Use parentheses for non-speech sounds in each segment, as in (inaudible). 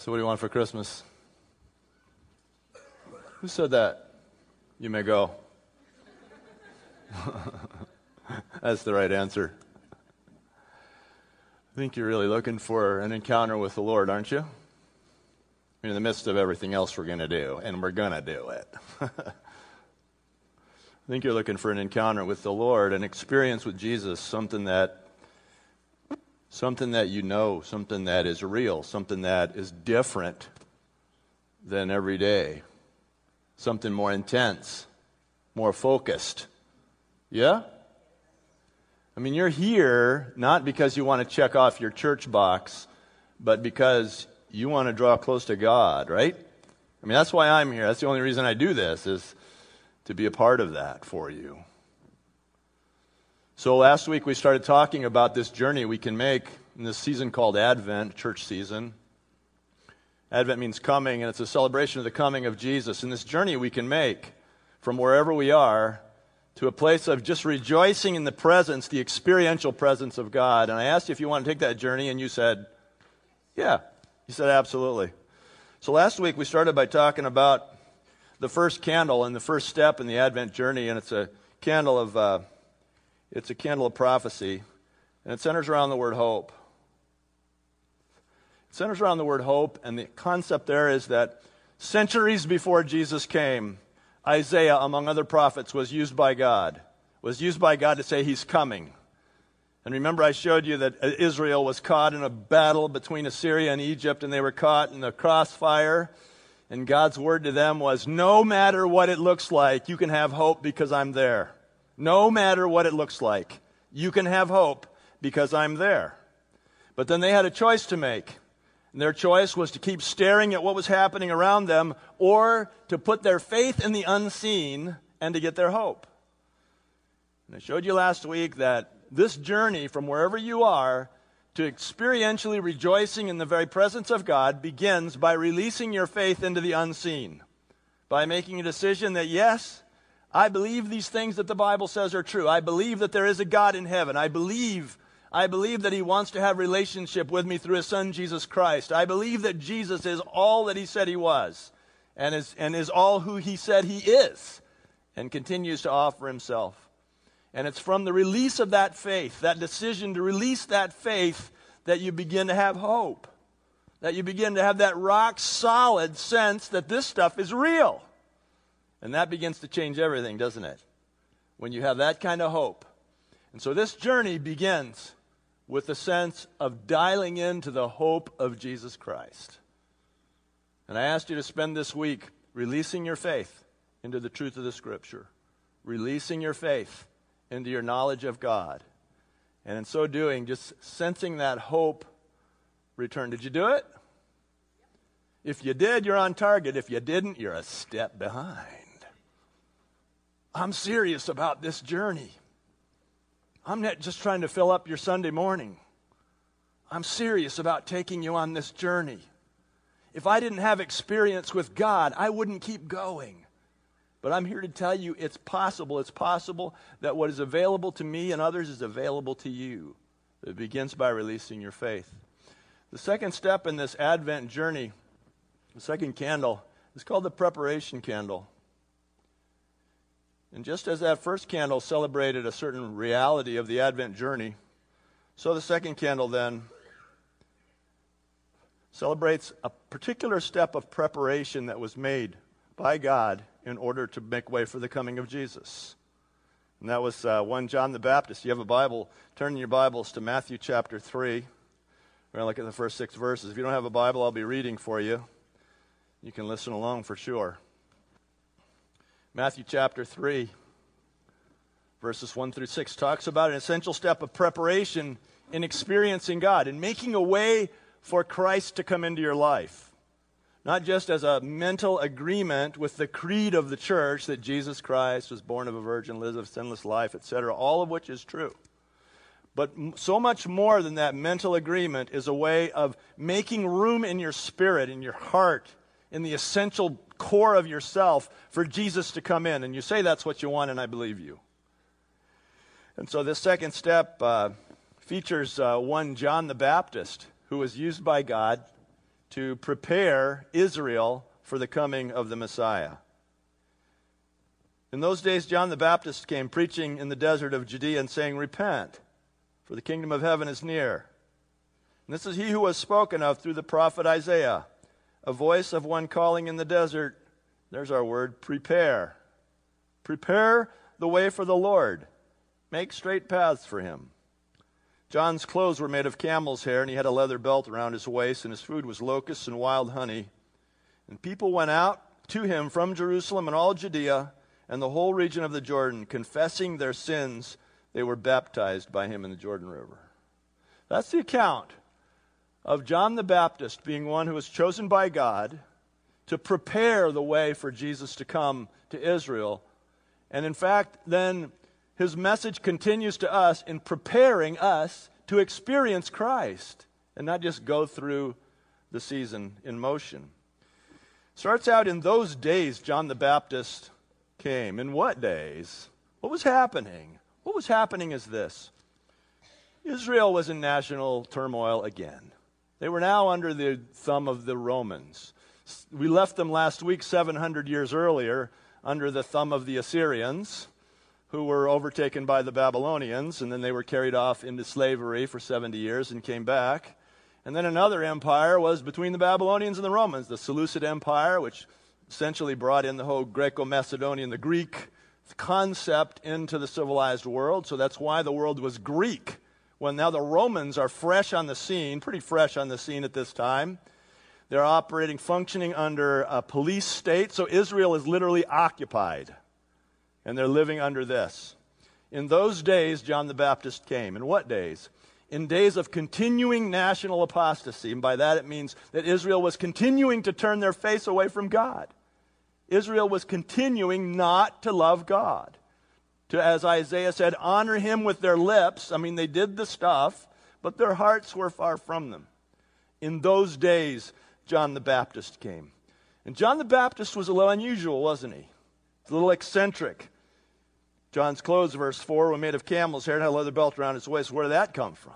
So, what do you want for Christmas? Who said that? You may go. (laughs) That's the right answer. I think you're really looking for an encounter with the Lord, aren't you? In the midst of everything else we're going to do, and we're going to do it. (laughs) I think you're looking for an encounter with the Lord, an experience with Jesus, something that something that you know, something that is real, something that is different than every day, something more intense, more focused. Yeah? I mean, you're here not because you want to check off your church box, but because you want to draw close to God, right? I mean, that's why I'm here. That's the only reason I do this, is to be a part of that for you. So last week we started talking about this journey we can make in this season called Advent, church season. Advent means coming, and it's a celebration of the coming of Jesus. And this journey we can make from wherever we are to a place of just rejoicing in the presence, the experiential presence of God. And I asked you if you want to take that journey, and you said, Yeah. You said, Absolutely. So last week we started by talking about the first candle and the first step in the Advent journey, and it's a candle of. Uh, it's a candle of prophecy, and it centers around the word hope. It centers around the word hope, and the concept there is that centuries before Jesus came, Isaiah, among other prophets, was used by God, was used by God to say he's coming. And remember, I showed you that Israel was caught in a battle between Assyria and Egypt, and they were caught in the crossfire. And God's word to them was, No matter what it looks like, you can have hope because I'm there. No matter what it looks like, you can have hope because I'm there. But then they had a choice to make. And their choice was to keep staring at what was happening around them or to put their faith in the unseen and to get their hope. And I showed you last week that this journey from wherever you are to experientially rejoicing in the very presence of God begins by releasing your faith into the unseen, by making a decision that, yes, I believe these things that the Bible says are true. I believe that there is a God in heaven. I believe I believe that he wants to have relationship with me through his son Jesus Christ. I believe that Jesus is all that he said he was and is, and is all who he said he is and continues to offer himself. And it's from the release of that faith, that decision to release that faith, that you begin to have hope. That you begin to have that rock solid sense that this stuff is real. And that begins to change everything, doesn't it? When you have that kind of hope. And so this journey begins with the sense of dialing into the hope of Jesus Christ. And I asked you to spend this week releasing your faith into the truth of the Scripture, releasing your faith into your knowledge of God. And in so doing, just sensing that hope return. Did you do it? If you did, you're on target. If you didn't, you're a step behind. I'm serious about this journey. I'm not just trying to fill up your Sunday morning. I'm serious about taking you on this journey. If I didn't have experience with God, I wouldn't keep going. But I'm here to tell you it's possible. It's possible that what is available to me and others is available to you. It begins by releasing your faith. The second step in this Advent journey, the second candle, is called the preparation candle. And just as that first candle celebrated a certain reality of the Advent journey, so the second candle then celebrates a particular step of preparation that was made by God in order to make way for the coming of Jesus. And that was uh, 1 John the Baptist. You have a Bible, turn your Bibles to Matthew chapter 3. We're going to look at the first six verses. If you don't have a Bible, I'll be reading for you. You can listen along for sure. Matthew chapter 3, verses 1 through 6, talks about an essential step of preparation in experiencing God and making a way for Christ to come into your life. Not just as a mental agreement with the creed of the church that Jesus Christ was born of a virgin, lives a sinless life, etc., all of which is true. But so much more than that mental agreement is a way of making room in your spirit, in your heart, in the essential core of yourself for Jesus to come in. And you say that's what you want, and I believe you. And so this second step uh, features uh, one John the Baptist, who was used by God to prepare Israel for the coming of the Messiah. In those days, John the Baptist came preaching in the desert of Judea and saying, Repent, for the kingdom of heaven is near. And this is he who was spoken of through the prophet Isaiah, a voice of one calling in the desert. There's our word, prepare. Prepare the way for the Lord. Make straight paths for him. John's clothes were made of camel's hair, and he had a leather belt around his waist, and his food was locusts and wild honey. And people went out to him from Jerusalem and all Judea and the whole region of the Jordan, confessing their sins. They were baptized by him in the Jordan River. That's the account of John the Baptist being one who was chosen by God to prepare the way for Jesus to come to Israel. And in fact, then his message continues to us in preparing us to experience Christ and not just go through the season in motion. Starts out in those days, John the Baptist came. In what days? What was happening? What was happening is this Israel was in national turmoil again. They were now under the thumb of the Romans. We left them last week, 700 years earlier, under the thumb of the Assyrians who were overtaken by the Babylonians, and then they were carried off into slavery for 70 years and came back. And then another empire was between the Babylonians and the Romans, the Seleucid Empire, which essentially brought in the whole Greco Macedonian, the Greek concept into the civilized world. So that's why the world was Greek. When now the Romans are fresh on the scene, pretty fresh on the scene at this time. They're operating, functioning under a police state. So Israel is literally occupied and they're living under this. In those days, John the Baptist came. In what days? In days of continuing national apostasy. And by that it means that Israel was continuing to turn their face away from God. Israel was continuing not to love God. To, as Isaiah said, honor him with their lips. I mean, they did the stuff, but their hearts were far from them. In those days, John the Baptist came. And John the Baptist was a little unusual, wasn't he? a little eccentric. John's clothes, verse 4, were made of camel's hair and had a leather belt around his waist. Where did that come from?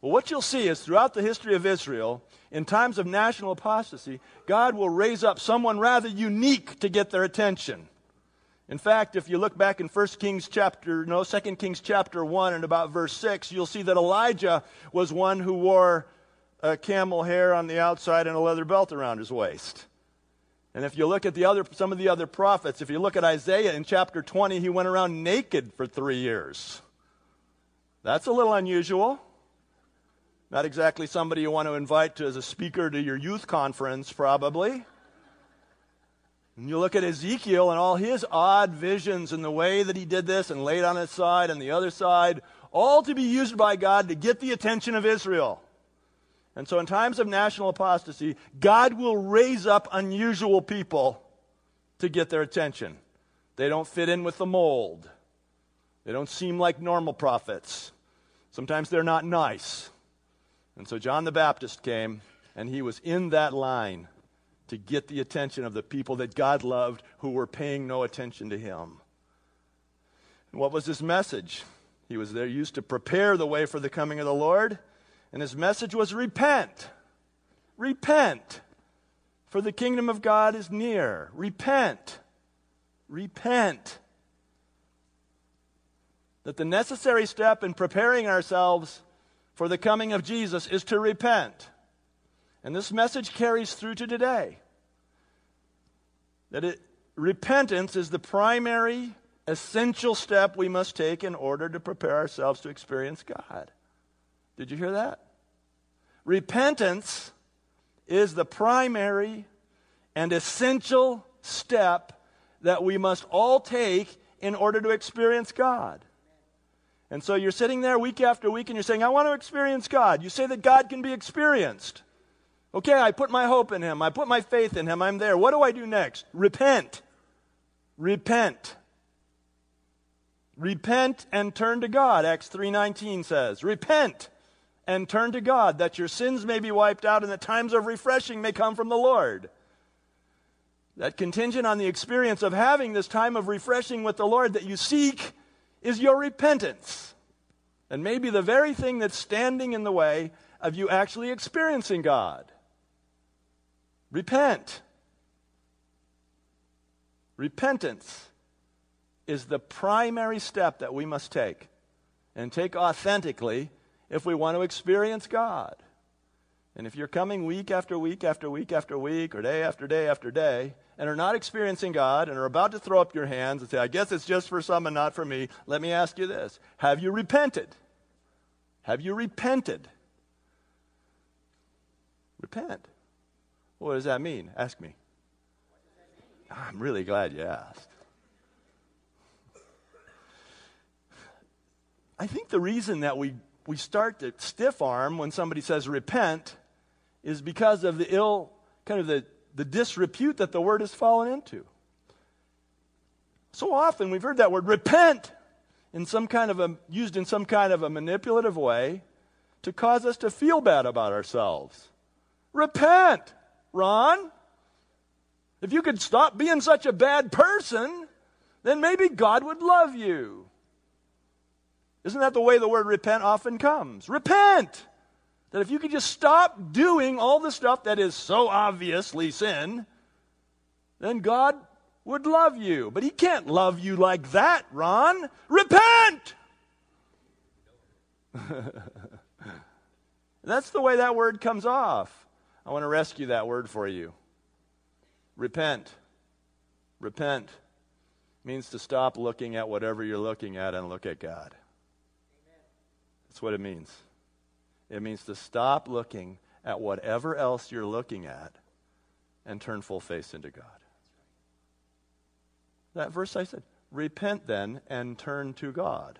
Well, what you'll see is throughout the history of Israel, in times of national apostasy, God will raise up someone rather unique to get their attention. In fact, if you look back in 1 Kings chapter, no, 2 Kings chapter 1 and about verse 6, you'll see that Elijah was one who wore a camel hair on the outside and a leather belt around his waist. And if you look at the other, some of the other prophets, if you look at Isaiah in chapter 20, he went around naked for three years. That's a little unusual. Not exactly somebody you want to invite to, as a speaker to your youth conference, probably. And you look at Ezekiel and all his odd visions and the way that he did this and laid on his side and the other side, all to be used by God to get the attention of Israel. And so, in times of national apostasy, God will raise up unusual people to get their attention. They don't fit in with the mold, they don't seem like normal prophets. Sometimes they're not nice. And so, John the Baptist came, and he was in that line to get the attention of the people that God loved who were paying no attention to him. And what was his message? He was there used to prepare the way for the coming of the Lord and his message was repent. Repent. For the kingdom of God is near. Repent. Repent. That the necessary step in preparing ourselves for the coming of Jesus is to repent. And this message carries through to today. That it, repentance is the primary, essential step we must take in order to prepare ourselves to experience God. Did you hear that? Repentance is the primary and essential step that we must all take in order to experience God. And so you're sitting there week after week and you're saying, I want to experience God. You say that God can be experienced. Okay, I put my hope in Him. I put my faith in Him. I'm there. What do I do next? Repent. Repent. Repent and turn to God, Acts 3:19 says. Repent and turn to God, that your sins may be wiped out and that times of refreshing may come from the Lord. That contingent on the experience of having this time of refreshing with the Lord that you seek is your repentance. And maybe the very thing that's standing in the way of you actually experiencing God. Repent. Repentance is the primary step that we must take and take authentically if we want to experience God. And if you're coming week after week after week after week or day after day after day and are not experiencing God and are about to throw up your hands and say, I guess it's just for some and not for me, let me ask you this Have you repented? Have you repented? Repent. What does that mean? Ask me. I'm really glad you asked. I think the reason that we, we start to stiff arm when somebody says repent is because of the ill, kind of the, the disrepute that the word has fallen into. So often we've heard that word repent in some kind of a, used in some kind of a manipulative way to cause us to feel bad about ourselves. Repent, Ron. If you could stop being such a bad person, then maybe God would love you. Isn't that the way the word repent often comes? Repent! That if you could just stop doing all the stuff that is so obviously sin, then God would love you. But He can't love you like that, Ron. Repent! (laughs) That's the way that word comes off. I want to rescue that word for you. Repent. Repent means to stop looking at whatever you're looking at and look at God. That's what it means. It means to stop looking at whatever else you're looking at and turn full face into God. That verse I said, repent then and turn to God,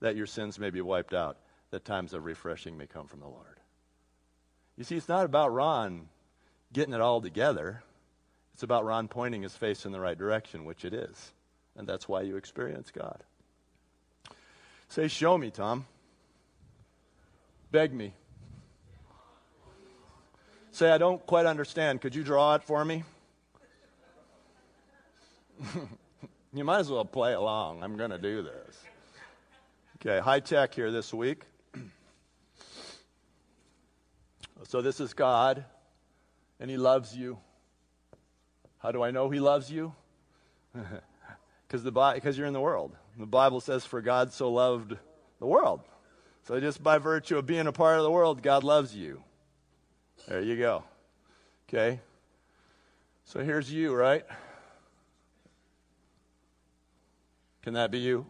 that your sins may be wiped out, that times of refreshing may come from the Lord. You see, it's not about Ron getting it all together. It's about Ron pointing his face in the right direction, which it is. And that's why you experience God. Say, Show me, Tom. Beg me. Say, I don't quite understand. Could you draw it for me? (laughs) you might as well play along. I'm going to do this. Okay, high tech here this week. So, this is God, and He loves you. How do I know He loves you? (laughs) Because because you're in the world. The Bible says, For God so loved the world so just by virtue of being a part of the world, God loves you. There you go. Okay? So here's you, right? Can that be you?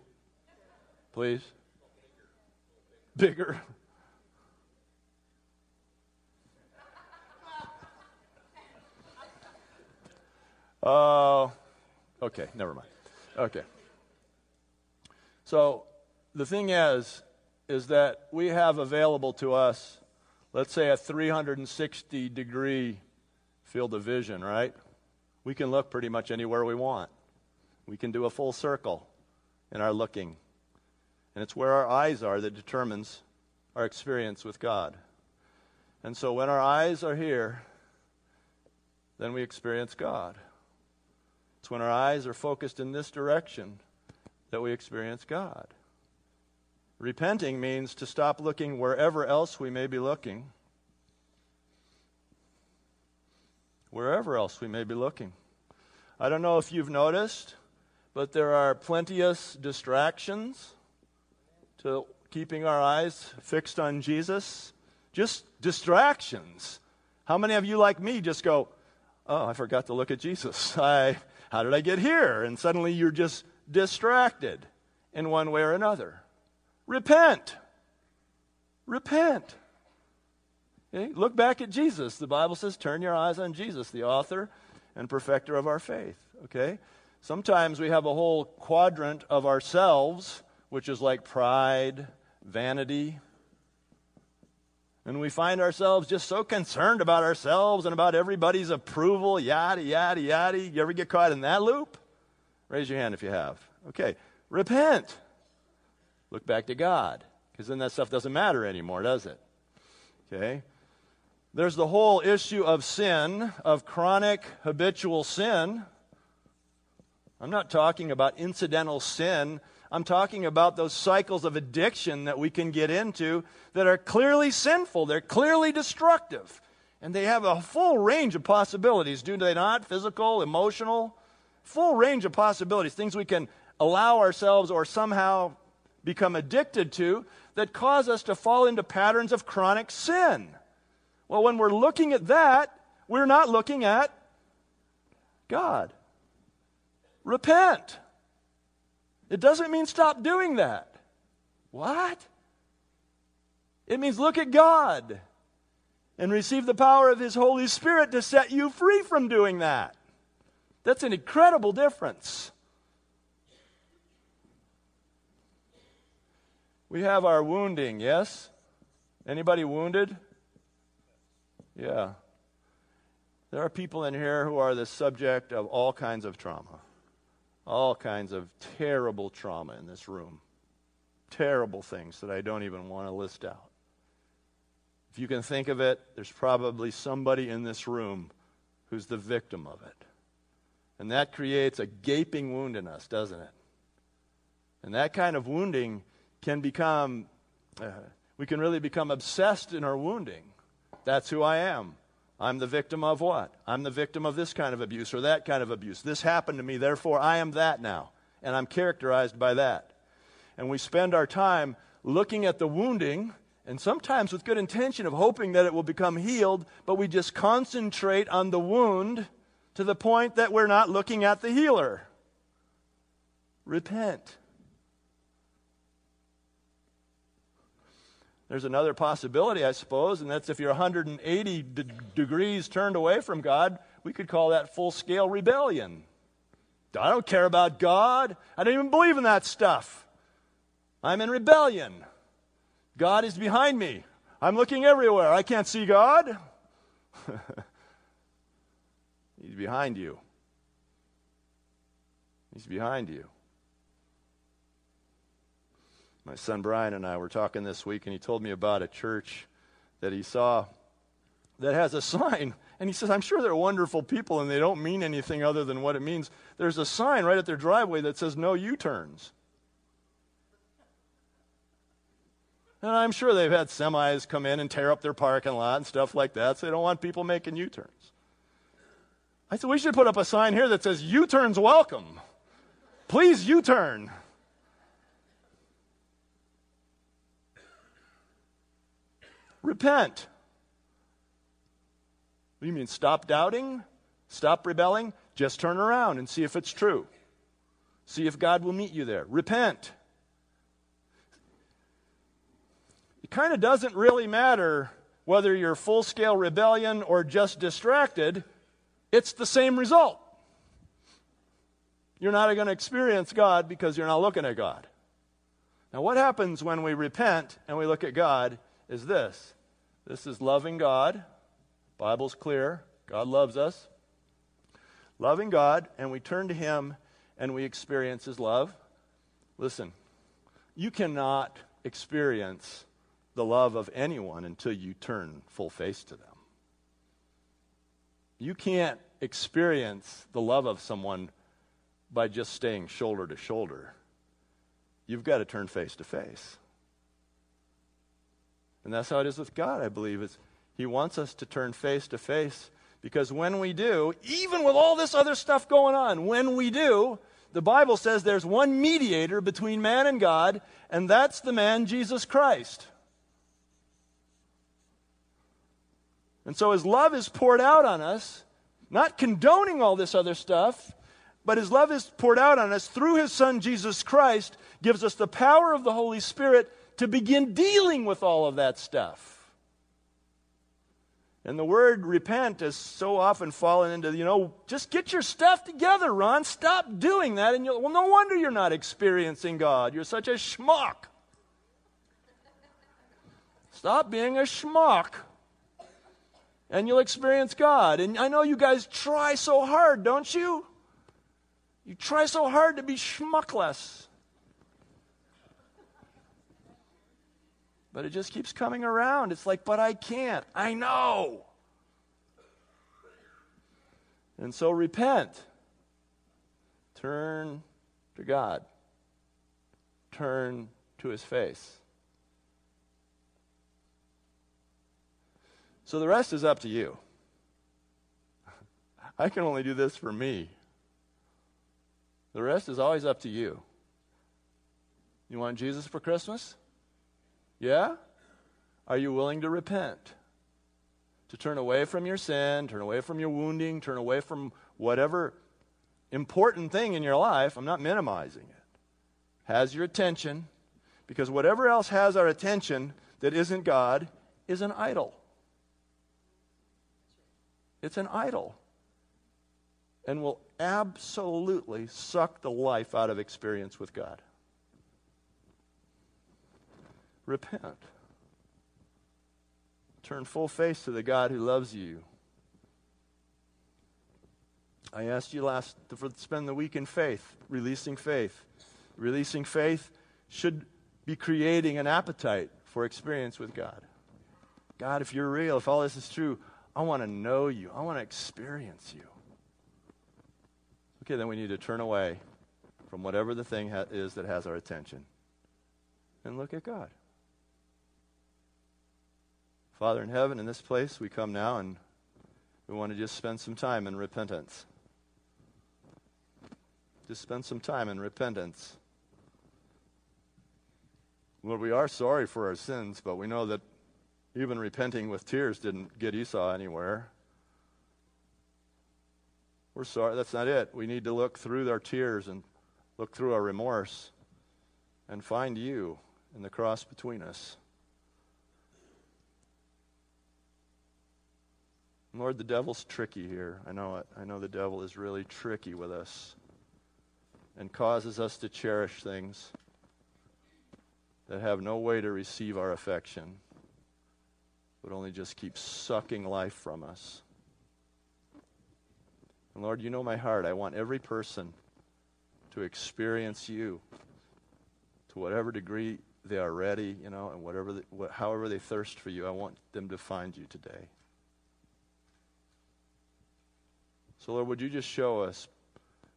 Please? Bigger. Oh, uh, okay, never mind. Okay. So the thing is, is that we have available to us, let's say, a 360 degree field of vision, right? We can look pretty much anywhere we want. We can do a full circle in our looking. And it's where our eyes are that determines our experience with God. And so when our eyes are here, then we experience God. It's when our eyes are focused in this direction that we experience God. Repenting means to stop looking wherever else we may be looking. Wherever else we may be looking. I don't know if you've noticed, but there are plenteous distractions to keeping our eyes fixed on Jesus. Just distractions. How many of you, like me, just go, Oh, I forgot to look at Jesus. (laughs) I, how did I get here? And suddenly you're just distracted in one way or another. Repent. Repent. Okay? Look back at Jesus. The Bible says, turn your eyes on Jesus, the author and perfecter of our faith. Okay? Sometimes we have a whole quadrant of ourselves, which is like pride, vanity. And we find ourselves just so concerned about ourselves and about everybody's approval, yada, yada, yada. You ever get caught in that loop? Raise your hand if you have. Okay. Repent. Look back to God, because then that stuff doesn't matter anymore, does it? Okay? There's the whole issue of sin, of chronic habitual sin. I'm not talking about incidental sin. I'm talking about those cycles of addiction that we can get into that are clearly sinful, they're clearly destructive. And they have a full range of possibilities, do they not? Physical, emotional, full range of possibilities, things we can allow ourselves or somehow become addicted to that cause us to fall into patterns of chronic sin. Well, when we're looking at that, we're not looking at God. Repent. It doesn't mean stop doing that. What? It means look at God and receive the power of His Holy Spirit to set you free from doing that. That's an incredible difference. We have our wounding, yes? Anybody wounded? Yeah. There are people in here who are the subject of all kinds of trauma. All kinds of terrible trauma in this room. Terrible things that I don't even want to list out. If you can think of it, there's probably somebody in this room who's the victim of it. And that creates a gaping wound in us, doesn't it? And that kind of wounding can become, uh, we can really become obsessed in our wounding. That's who I am. I'm the victim of what? I'm the victim of this kind of abuse or that kind of abuse. This happened to me, therefore I am that now. And I'm characterized by that. And we spend our time looking at the wounding, and sometimes with good intention of hoping that it will become healed, but we just concentrate on the wound to the point that we're not looking at the healer. Repent. There's another possibility, I suppose, and that's if you're 180 d- degrees turned away from God, we could call that full scale rebellion. I don't care about God. I don't even believe in that stuff. I'm in rebellion. God is behind me. I'm looking everywhere. I can't see God. (laughs) He's behind you. He's behind you. My son Brian and I were talking this week, and he told me about a church that he saw that has a sign. And he says, I'm sure they're wonderful people and they don't mean anything other than what it means. There's a sign right at their driveway that says no U turns. And I'm sure they've had semis come in and tear up their parking lot and stuff like that, so they don't want people making U turns. I said, we should put up a sign here that says U turns welcome. Please U turn. Repent. What do you mean? Stop doubting? Stop rebelling? Just turn around and see if it's true. See if God will meet you there. Repent. It kind of doesn't really matter whether you're full scale rebellion or just distracted, it's the same result. You're not going to experience God because you're not looking at God. Now, what happens when we repent and we look at God is this this is loving God. Bible's clear. God loves us. Loving God, and we turn to Him and we experience His love. Listen, you cannot experience the love of anyone until you turn full face to them. You can't experience the love of someone by just staying shoulder to shoulder. You've got to turn face to face. And that's how it is with God, I believe. Is he wants us to turn face to face because when we do, even with all this other stuff going on, when we do, the Bible says there's one mediator between man and God, and that's the man Jesus Christ. And so his love is poured out on us, not condoning all this other stuff, but his love is poured out on us through his son Jesus Christ, gives us the power of the Holy Spirit to begin dealing with all of that stuff. And the word repent has so often fallen into, you know, just get your stuff together, Ron. Stop doing that. And you'll, well, no wonder you're not experiencing God. You're such a schmuck. Stop being a schmuck. And you'll experience God. And I know you guys try so hard, don't you? You try so hard to be schmuckless. But it just keeps coming around. It's like, but I can't. I know. And so repent. Turn to God. Turn to his face. So the rest is up to you. (laughs) I can only do this for me. The rest is always up to you. You want Jesus for Christmas? Yeah? Are you willing to repent? To turn away from your sin, turn away from your wounding, turn away from whatever important thing in your life. I'm not minimizing it. Has your attention, because whatever else has our attention that isn't God is an idol. It's an idol. And will absolutely suck the life out of experience with God. Repent. Turn full face to the God who loves you. I asked you last to spend the week in faith, releasing faith. Releasing faith should be creating an appetite for experience with God. God, if you're real, if all this is true, I want to know you. I want to experience you. Okay, then we need to turn away from whatever the thing ha- is that has our attention and look at God. Father in heaven, in this place, we come now and we want to just spend some time in repentance. Just spend some time in repentance. Lord, we are sorry for our sins, but we know that even repenting with tears didn't get Esau anywhere. We're sorry. That's not it. We need to look through our tears and look through our remorse and find you in the cross between us. Lord, the devil's tricky here. I know it. I know the devil is really tricky with us and causes us to cherish things that have no way to receive our affection, but only just keep sucking life from us. And Lord, you know my heart. I want every person to experience you to whatever degree they are ready, you know, and whatever, they, however they thirst for you. I want them to find you today. So, Lord, would you just show us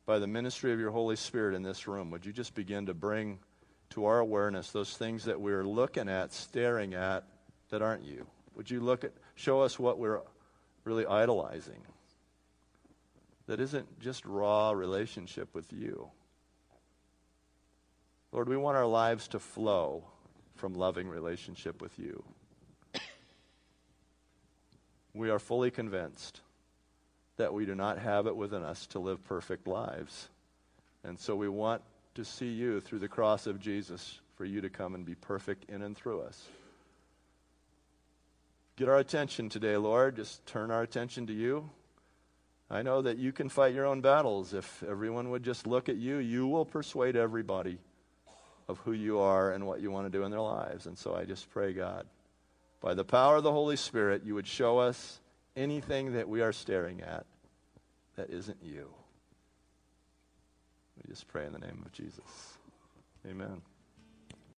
by the ministry of your Holy Spirit in this room, would you just begin to bring to our awareness those things that we're looking at, staring at, that aren't you? Would you look at, show us what we're really idolizing that isn't just raw relationship with you? Lord, we want our lives to flow from loving relationship with you. We are fully convinced that we do not have it within us to live perfect lives. And so we want to see you through the cross of Jesus for you to come and be perfect in and through us. Get our attention today, Lord. Just turn our attention to you. I know that you can fight your own battles. If everyone would just look at you, you will persuade everybody of who you are and what you want to do in their lives. And so I just pray, God, by the power of the Holy Spirit, you would show us anything that we are staring at that isn't you. We just pray in the name of Jesus. Amen.